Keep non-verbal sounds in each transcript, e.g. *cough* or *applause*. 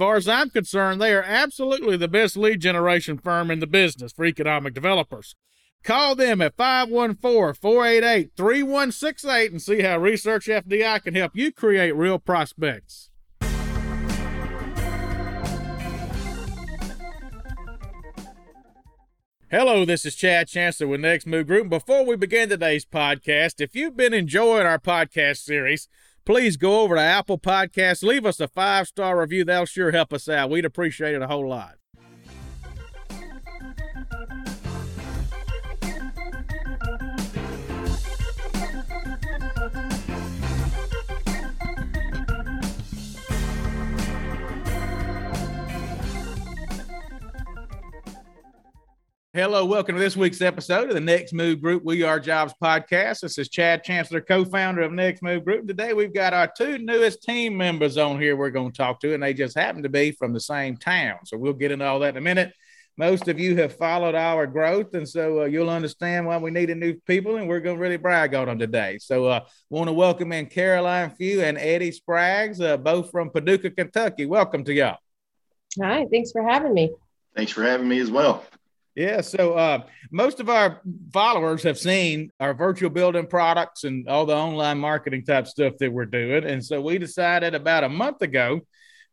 far as I'm concerned, they are absolutely the best lead generation firm in the business for economic developers. Call them at 514 488 3168 and see how Research FDI can help you create real prospects. Hello, this is Chad Chancellor with Next Move Group. Before we begin today's podcast, if you've been enjoying our podcast series, please go over to Apple Podcasts, leave us a five star review. That'll sure help us out. We'd appreciate it a whole lot. Hello, welcome to this week's episode of the Next Move Group We Are Jobs podcast. This is Chad Chancellor, co founder of Next Move Group. Today we've got our two newest team members on here we're going to talk to, and they just happen to be from the same town. So we'll get into all that in a minute. Most of you have followed our growth, and so uh, you'll understand why we needed new people, and we're going to really brag on them today. So, uh, want to welcome in Caroline Few and Eddie Spraggs, uh, both from Paducah, Kentucky. Welcome to y'all. Hi, thanks for having me. Thanks for having me as well. Yeah, so uh, most of our followers have seen our virtual building products and all the online marketing type stuff that we're doing. And so we decided about a month ago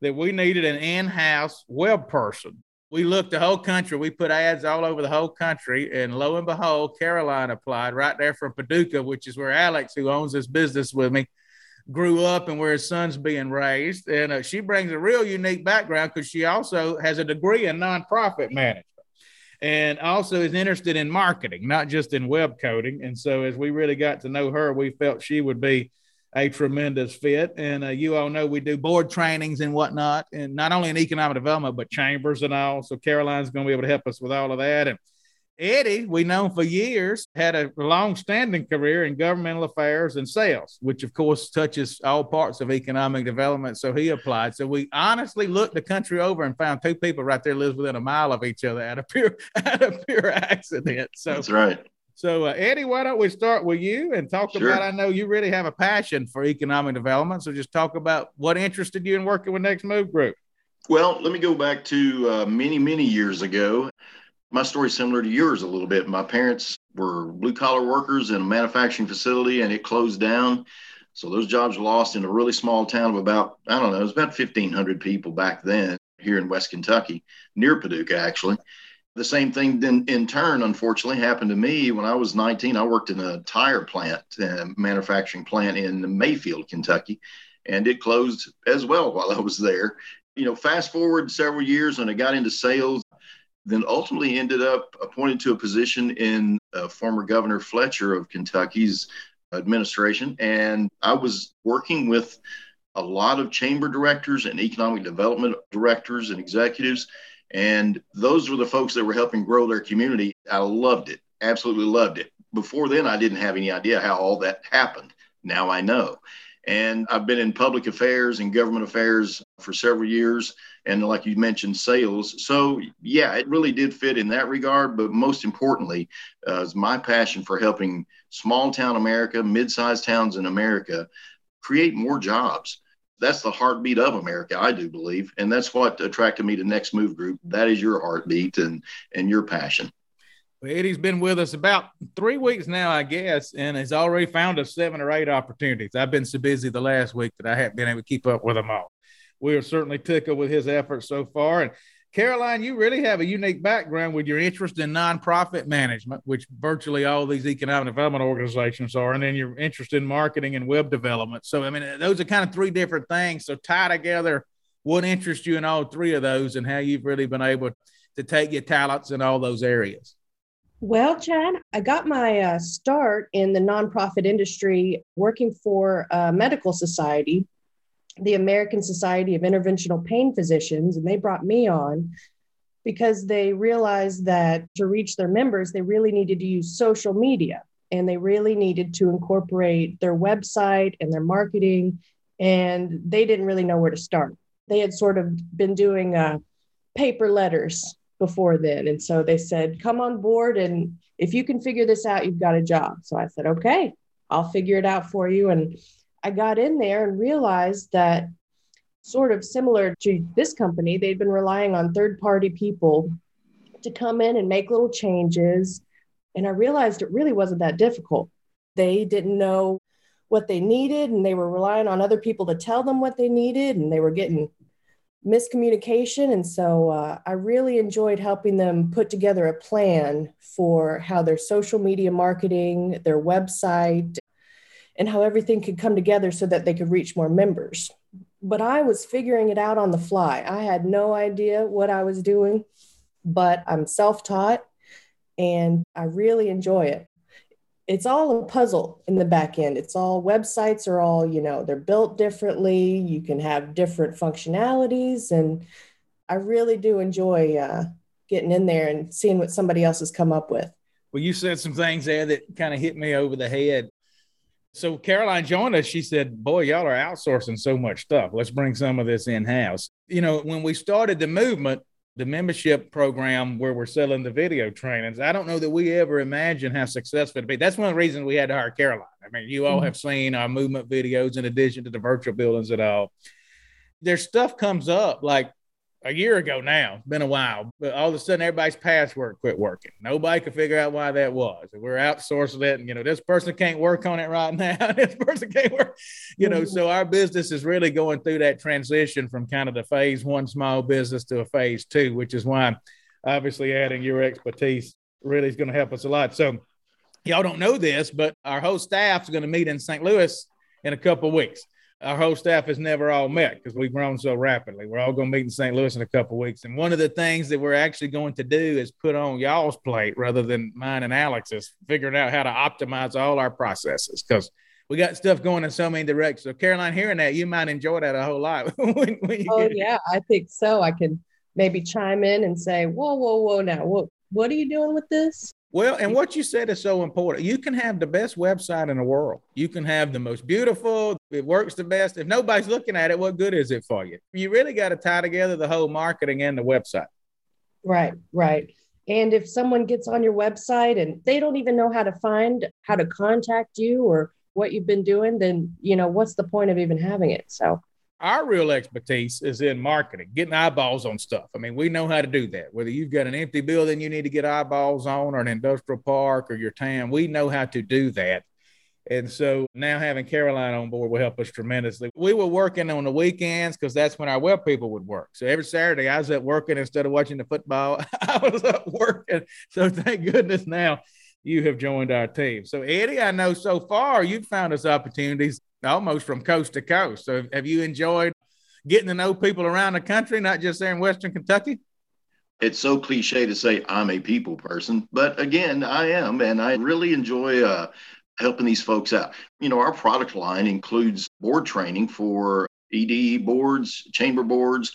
that we needed an in house web person. We looked the whole country, we put ads all over the whole country, and lo and behold, Caroline applied right there from Paducah, which is where Alex, who owns this business with me, grew up and where his son's being raised. And uh, she brings a real unique background because she also has a degree in nonprofit management and also is interested in marketing, not just in web coding. And so, as we really got to know her, we felt she would be a tremendous fit. And uh, you all know we do board trainings and whatnot, and not only in economic development, but chambers and all. So, Caroline's going to be able to help us with all of that. And Eddie, we know for years, had a long standing career in governmental affairs and sales, which of course touches all parts of economic development. So he applied. So we honestly looked the country over and found two people right there lives within a mile of each other at a pure *laughs* at a pure accident. So that's right. So uh, Eddie, why don't we start with you and talk sure. about? I know you really have a passion for economic development, so just talk about what interested you in working with Next Move Group. Well, let me go back to uh, many many years ago. My story's similar to yours a little bit. My parents were blue collar workers in a manufacturing facility and it closed down. So those jobs were lost in a really small town of about, I don't know, it was about 1,500 people back then here in West Kentucky, near Paducah, actually. The same thing then in turn, unfortunately, happened to me when I was 19. I worked in a tire plant, uh, manufacturing plant in Mayfield, Kentucky, and it closed as well while I was there. You know, fast forward several years and I got into sales, then ultimately ended up appointed to a position in uh, former Governor Fletcher of Kentucky's administration. And I was working with a lot of chamber directors and economic development directors and executives. And those were the folks that were helping grow their community. I loved it, absolutely loved it. Before then, I didn't have any idea how all that happened. Now I know. And I've been in public affairs and government affairs for several years and like you mentioned, sales. So yeah, it really did fit in that regard. But most importantly, uh, is my passion for helping small town America, mid-sized towns in America, create more jobs. That's the heartbeat of America, I do believe, and that's what attracted me to Next Move Group. That is your heartbeat and and your passion. Eddie's been with us about three weeks now, I guess, and has already found us seven or eight opportunities. I've been so busy the last week that I haven't been able to keep up with them all we are certainly tickled with his efforts so far. And Caroline, you really have a unique background with your interest in nonprofit management, which virtually all these economic development organizations are, and then your interest in marketing and web development. So, I mean, those are kind of three different things. So, tie together what interests you in all three of those and how you've really been able to take your talents in all those areas. Well, Chad, I got my uh, start in the nonprofit industry working for a medical society the American Society of Interventional Pain Physicians, and they brought me on because they realized that to reach their members, they really needed to use social media and they really needed to incorporate their website and their marketing. And they didn't really know where to start. They had sort of been doing uh, paper letters before then. And so they said, come on board. And if you can figure this out, you've got a job. So I said, okay, I'll figure it out for you. And I got in there and realized that, sort of similar to this company, they'd been relying on third party people to come in and make little changes. And I realized it really wasn't that difficult. They didn't know what they needed, and they were relying on other people to tell them what they needed, and they were getting miscommunication. And so uh, I really enjoyed helping them put together a plan for how their social media marketing, their website, and how everything could come together so that they could reach more members. But I was figuring it out on the fly. I had no idea what I was doing, but I'm self taught and I really enjoy it. It's all a puzzle in the back end. It's all websites are all, you know, they're built differently. You can have different functionalities. And I really do enjoy uh, getting in there and seeing what somebody else has come up with. Well, you said some things there that kind of hit me over the head. So Caroline joined us. She said, Boy, y'all are outsourcing so much stuff. Let's bring some of this in house. You know, when we started the movement, the membership program where we're selling the video trainings, I don't know that we ever imagined how successful it'd be. That's one of the reasons we had to hire Caroline. I mean, you all mm-hmm. have seen our movement videos in addition to the virtual buildings at all. There's stuff comes up like a year ago now, It's been a while, but all of a sudden everybody's password quit working. Nobody could figure out why that was. We're outsourcing it, and you know, this person can't work on it right *laughs* now. this person can't work, you know. So our business is really going through that transition from kind of the phase one small business to a phase two, which is why obviously adding your expertise really is going to help us a lot. So y'all don't know this, but our whole staff is going to meet in St. Louis in a couple weeks our whole staff has never all met because we've grown so rapidly. We're all going to meet in St. Louis in a couple weeks. And one of the things that we're actually going to do is put on y'all's plate rather than mine and Alex's, figuring out how to optimize all our processes because we got stuff going in so many directions. So, Caroline, hearing that, you might enjoy that a whole lot. *laughs* when, when oh, yeah, I think so. I can maybe chime in and say, whoa, whoa, whoa, now, what, what are you doing with this? Well, and what you said is so important. You can have the best website in the world. You can have the most beautiful, it works the best. If nobody's looking at it, what good is it for you? You really got to tie together the whole marketing and the website. Right, right. And if someone gets on your website and they don't even know how to find how to contact you or what you've been doing, then, you know, what's the point of even having it? So our real expertise is in marketing, getting eyeballs on stuff. I mean, we know how to do that. Whether you've got an empty building you need to get eyeballs on, or an industrial park, or your town, we know how to do that. And so now having Caroline on board will help us tremendously. We were working on the weekends because that's when our web people would work. So every Saturday I was at working instead of watching the football. *laughs* I was up working. So thank goodness now you have joined our team. So Eddie, I know so far you've found us opportunities almost from coast to coast. So have you enjoyed getting to know people around the country, not just there in Western Kentucky? It's so cliche to say I'm a people person, but again, I am, and I really enjoy uh, helping these folks out. You know, our product line includes board training for ED boards, chamber boards,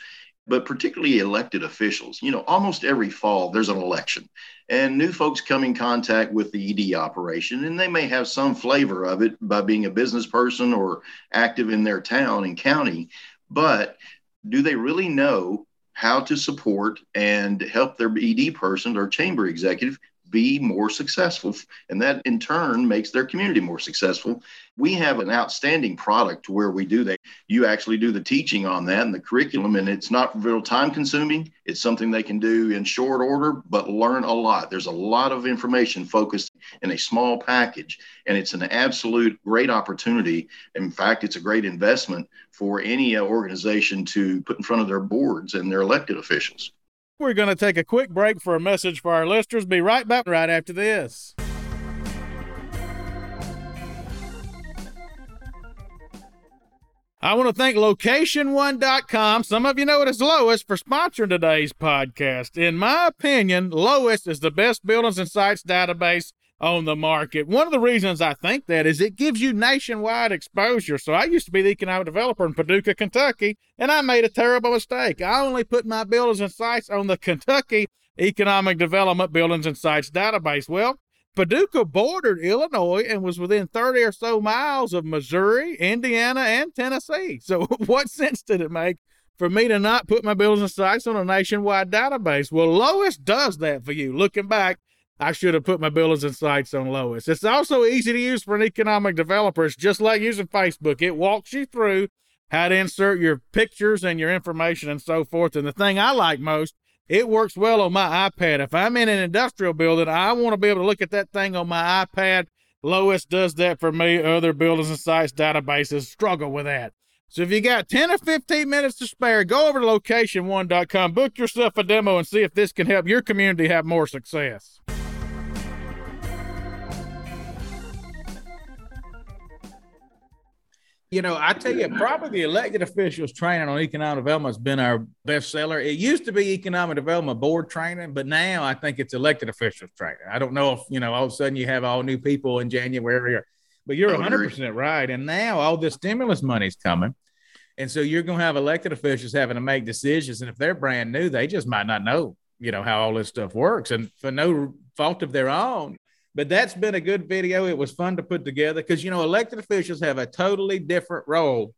but particularly elected officials. You know, almost every fall there's an election, and new folks come in contact with the ED operation, and they may have some flavor of it by being a business person or active in their town and county. But do they really know how to support and help their ED person or chamber executive be more successful. And that in turn makes their community more successful. We have an outstanding product where we do that. You actually do the teaching on that and the curriculum, and it's not real time consuming. It's something they can do in short order, but learn a lot. There's a lot of information focused in a small package, and it's an absolute great opportunity. In fact, it's a great investment for any organization to put in front of their boards and their elected officials. We're going to take a quick break for a message for our listeners. Be right back right after this. I want to thank location1.com. Some of you know it as Lois for sponsoring today's podcast. In my opinion, Lois is the best buildings and sites database on the market. One of the reasons I think that is it gives you nationwide exposure. So I used to be the economic developer in Paducah, Kentucky, and I made a terrible mistake. I only put my buildings and sites on the Kentucky Economic Development Buildings and Sites database. Well, Paducah bordered Illinois and was within 30 or so miles of Missouri, Indiana, and Tennessee. So, *laughs* what sense did it make for me to not put my buildings and sites on a nationwide database? Well, Lois does that for you. Looking back, I should have put my buildings and sites on Lois. It's also easy to use for an economic developer. It's just like using Facebook. It walks you through how to insert your pictures and your information and so forth. And the thing I like most it works well on my iPad. If I'm in an industrial building, I want to be able to look at that thing on my iPad. Lois does that for me. Other buildings and sites databases struggle with that. So if you got 10 or 15 minutes to spare, go over to location1.com, book yourself a demo, and see if this can help your community have more success. You know, I tell you, probably the elected officials training on economic development has been our best seller. It used to be economic development board training, but now I think it's elected officials training. I don't know if, you know, all of a sudden you have all new people in January, or, but you're 100% right. And now all this stimulus money is coming. And so you're going to have elected officials having to make decisions. And if they're brand new, they just might not know, you know, how all this stuff works. And for no fault of their own, but that's been a good video. It was fun to put together because, you know, elected officials have a totally different role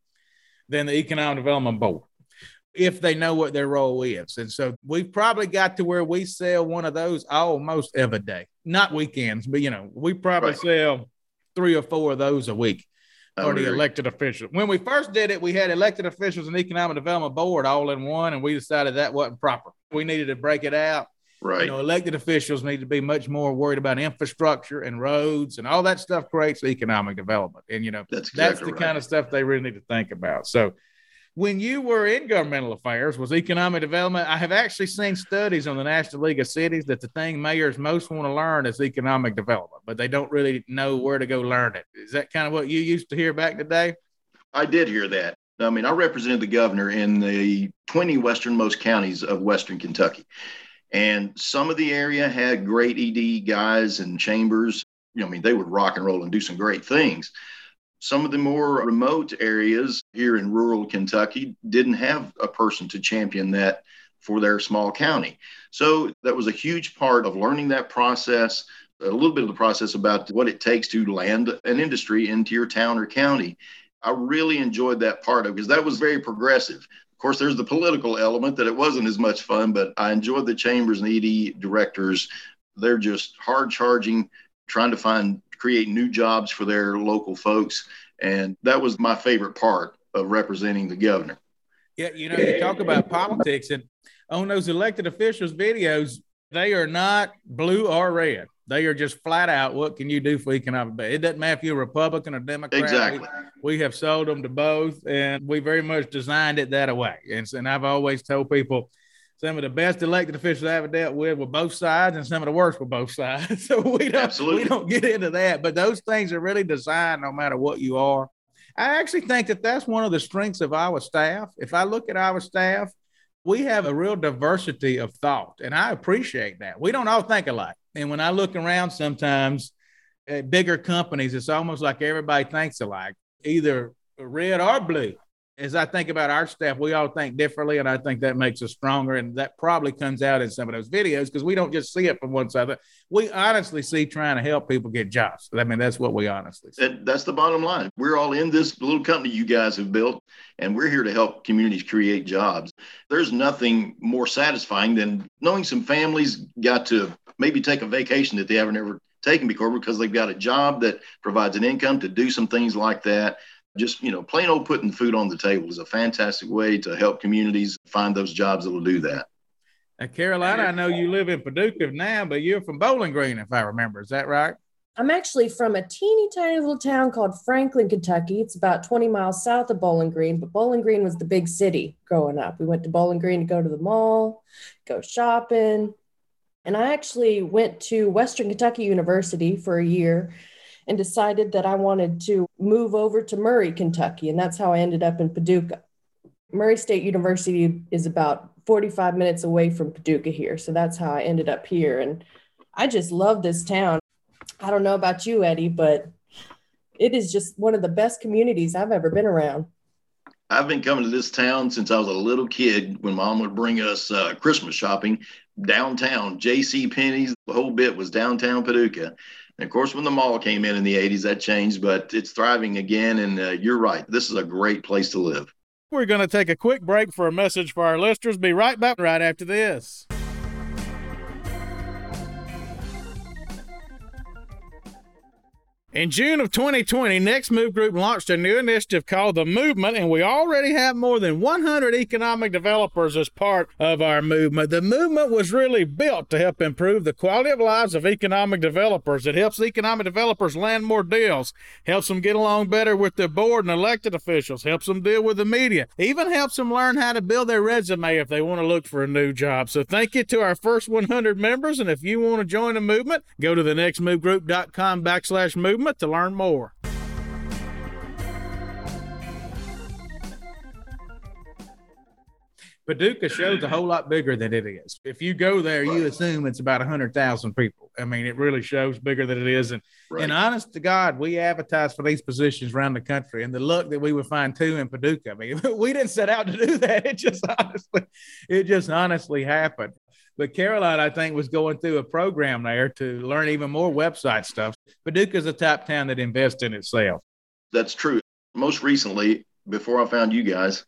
than the Economic Development Board if they know what their role is. And so we've probably got to where we sell one of those almost every day, not weekends, but, you know, we probably right. sell three or four of those a week for the elected officials. When we first did it, we had elected officials and economic development board all in one, and we decided that wasn't proper. We needed to break it out Right. You know, elected officials need to be much more worried about infrastructure and roads and all that stuff creates economic development. And you know, that's, exactly that's the right. kind of stuff they really need to think about. So when you were in governmental affairs was economic development. I have actually seen studies on the National League of Cities that the thing mayors most want to learn is economic development, but they don't really know where to go learn it. Is that kind of what you used to hear back today? I did hear that. I mean, I represented the governor in the 20 westernmost counties of Western Kentucky. And some of the area had great ED guys and chambers. You know, I mean, they would rock and roll and do some great things. Some of the more remote areas here in rural Kentucky didn't have a person to champion that for their small county. So that was a huge part of learning that process, a little bit of the process about what it takes to land an industry into your town or county. I really enjoyed that part of because that was very progressive course, there's the political element that it wasn't as much fun, but I enjoyed the chambers and ED directors. They're just hard charging, trying to find, create new jobs for their local folks. And that was my favorite part of representing the governor. Yeah, you know, you talk about politics and on those elected officials videos, they are not blue or red. They are just flat out. What can you do for economic? Bay? It doesn't matter if you're a Republican or Democrat. Exactly. We, have sold them to both, and we very much designed it that way. And, and I've always told people some of the best elected officials I ever dealt with were both sides, and some of the worst were both *laughs* sides. so we don't Absolutely. we don't get into that. But those things are really designed no matter what you are. I actually think that that's one of the strengths of our staff. If I look at our staff, we have a real diversity of thought, and I appreciate that. We don't all think alike. And when I look around sometimes at bigger companies, it's almost like everybody thinks alike, either red or blue. As I think about our staff, we all think differently, and I think that makes us stronger. And that probably comes out in some of those videos because we don't just see it from one side. We honestly see trying to help people get jobs. I mean, that's what we honestly see. That's the bottom line. We're all in this little company you guys have built, and we're here to help communities create jobs. There's nothing more satisfying than knowing some families got to maybe take a vacation that they haven't ever taken before because they've got a job that provides an income to do some things like that. Just, you know, plain old putting food on the table is a fantastic way to help communities find those jobs that will do that. Now, Carolina, I know you live in Paducah now, but you're from Bowling Green, if I remember. Is that right? I'm actually from a teeny tiny little town called Franklin, Kentucky. It's about 20 miles south of Bowling Green, but Bowling Green was the big city growing up. We went to Bowling Green to go to the mall, go shopping. And I actually went to Western Kentucky University for a year and decided that I wanted to move over to Murray, Kentucky. And that's how I ended up in Paducah. Murray State University is about 45 minutes away from Paducah here. So that's how I ended up here. And I just love this town. I don't know about you, Eddie, but it is just one of the best communities I've ever been around. I've been coming to this town since I was a little kid when mom would bring us uh, Christmas shopping downtown. J.C. Penney's, the whole bit was downtown Paducah. And of course, when the mall came in in the 80s, that changed, but it's thriving again. And uh, you're right. This is a great place to live. We're going to take a quick break for a message for our listeners. Be right back right after this. In June of 2020, Next Move Group launched a new initiative called The Movement, and we already have more than 100 economic developers as part of our movement. The movement was really built to help improve the quality of lives of economic developers. It helps economic developers land more deals, helps them get along better with their board and elected officials, helps them deal with the media, even helps them learn how to build their resume if they want to look for a new job. So thank you to our first 100 members, and if you want to join the movement, go to the nextmovegroup.com backslash movement to learn more. Paducah shows a whole lot bigger than it is. If you go there, you assume it's about 100,000 people. I mean, it really shows bigger than it is. And, right. and honest to God, we advertise for these positions around the country. And the luck that we would find two in Paducah, I mean, *laughs* we didn't set out to do that. It just honestly, it just honestly happened. But Caroline, I think, was going through a program there to learn even more website stuff. Paducah is a top town that invests in itself. That's true. Most recently, before I found you guys,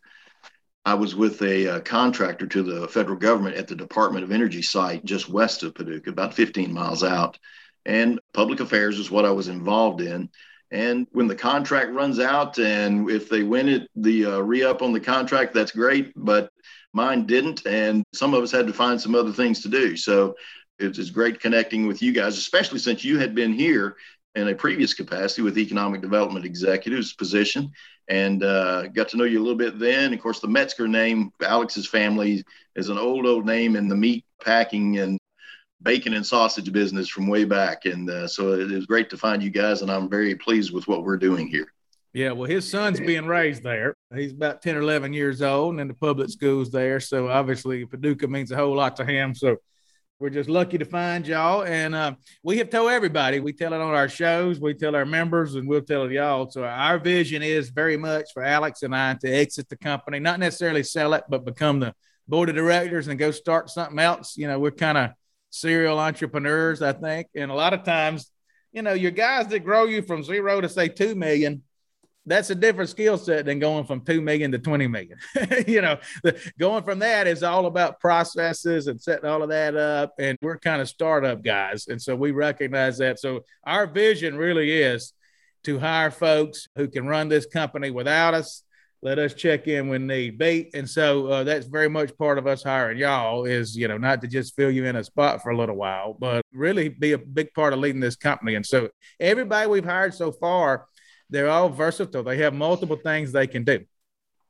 I was with a uh, contractor to the federal government at the Department of Energy site just west of Paducah, about 15 miles out. And public affairs is what I was involved in. And when the contract runs out, and if they win it, the uh, re up on the contract, that's great. But Mine didn't, and some of us had to find some other things to do. So it's, great connecting with you guys, especially since you had been here in a previous capacity with economic development executives position and uh, got to know you a little bit then. Of course, the Metzger name, Alex's family, is an old, old name in the meat packing and bacon and sausage business from way back. And uh, so it was great to find you guys, and I'm very pleased with what we're doing here. Yeah, well, his son's being raised there. He's about 10 or 11 years old and in the public schools there. So obviously, Paducah means a whole lot to him. So we're just lucky to find y'all. And uh, we have told everybody, we tell it on our shows, we tell our members, and we'll tell it y'all. So our vision is very much for Alex and I to exit the company, not necessarily sell it, but become the board of directors and go start something else. You know, we're kind of serial entrepreneurs, I think. And a lot of times, you know, your guys that grow you from zero to say 2 million that's a different skill set than going from 2 million to 20 million. *laughs* you know, the, going from that is all about processes and setting all of that up. And we're kind of startup guys. And so we recognize that. So our vision really is to hire folks who can run this company without us. Let us check in when need be. And so uh, that's very much part of us hiring y'all is, you know, not to just fill you in a spot for a little while, but really be a big part of leading this company. And so everybody we've hired so far, they're all versatile. They have multiple things they can do,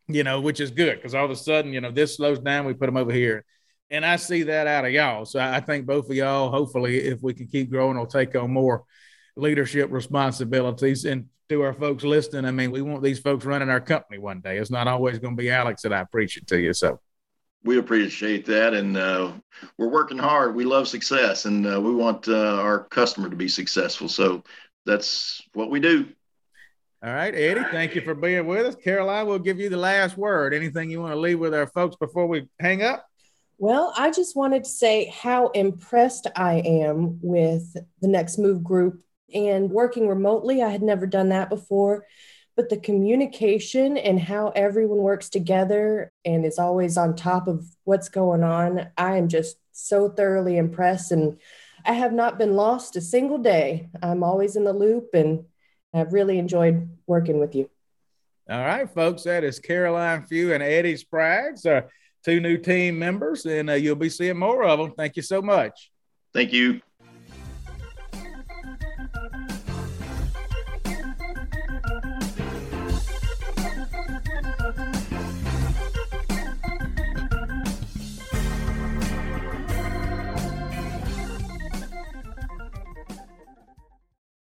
you know, which is good because all of a sudden, you know, this slows down, we put them over here. And I see that out of y'all. So I think both of y'all, hopefully, if we can keep growing, will take on more leadership responsibilities. And to our folks listening, I mean, we want these folks running our company one day. It's not always going to be Alex that I preach it to you. So we appreciate that. And uh, we're working hard. We love success and uh, we want uh, our customer to be successful. So that's what we do. All right, Eddie, thank you for being with us. Caroline, we'll give you the last word. Anything you want to leave with our folks before we hang up? Well, I just wanted to say how impressed I am with the Next Move group and working remotely. I had never done that before, but the communication and how everyone works together and is always on top of what's going on, I am just so thoroughly impressed. And I have not been lost a single day. I'm always in the loop and I've really enjoyed working with you. All right, folks, that is Caroline Few and Eddie Spraggs, uh, two new team members, and uh, you'll be seeing more of them. Thank you so much. Thank you.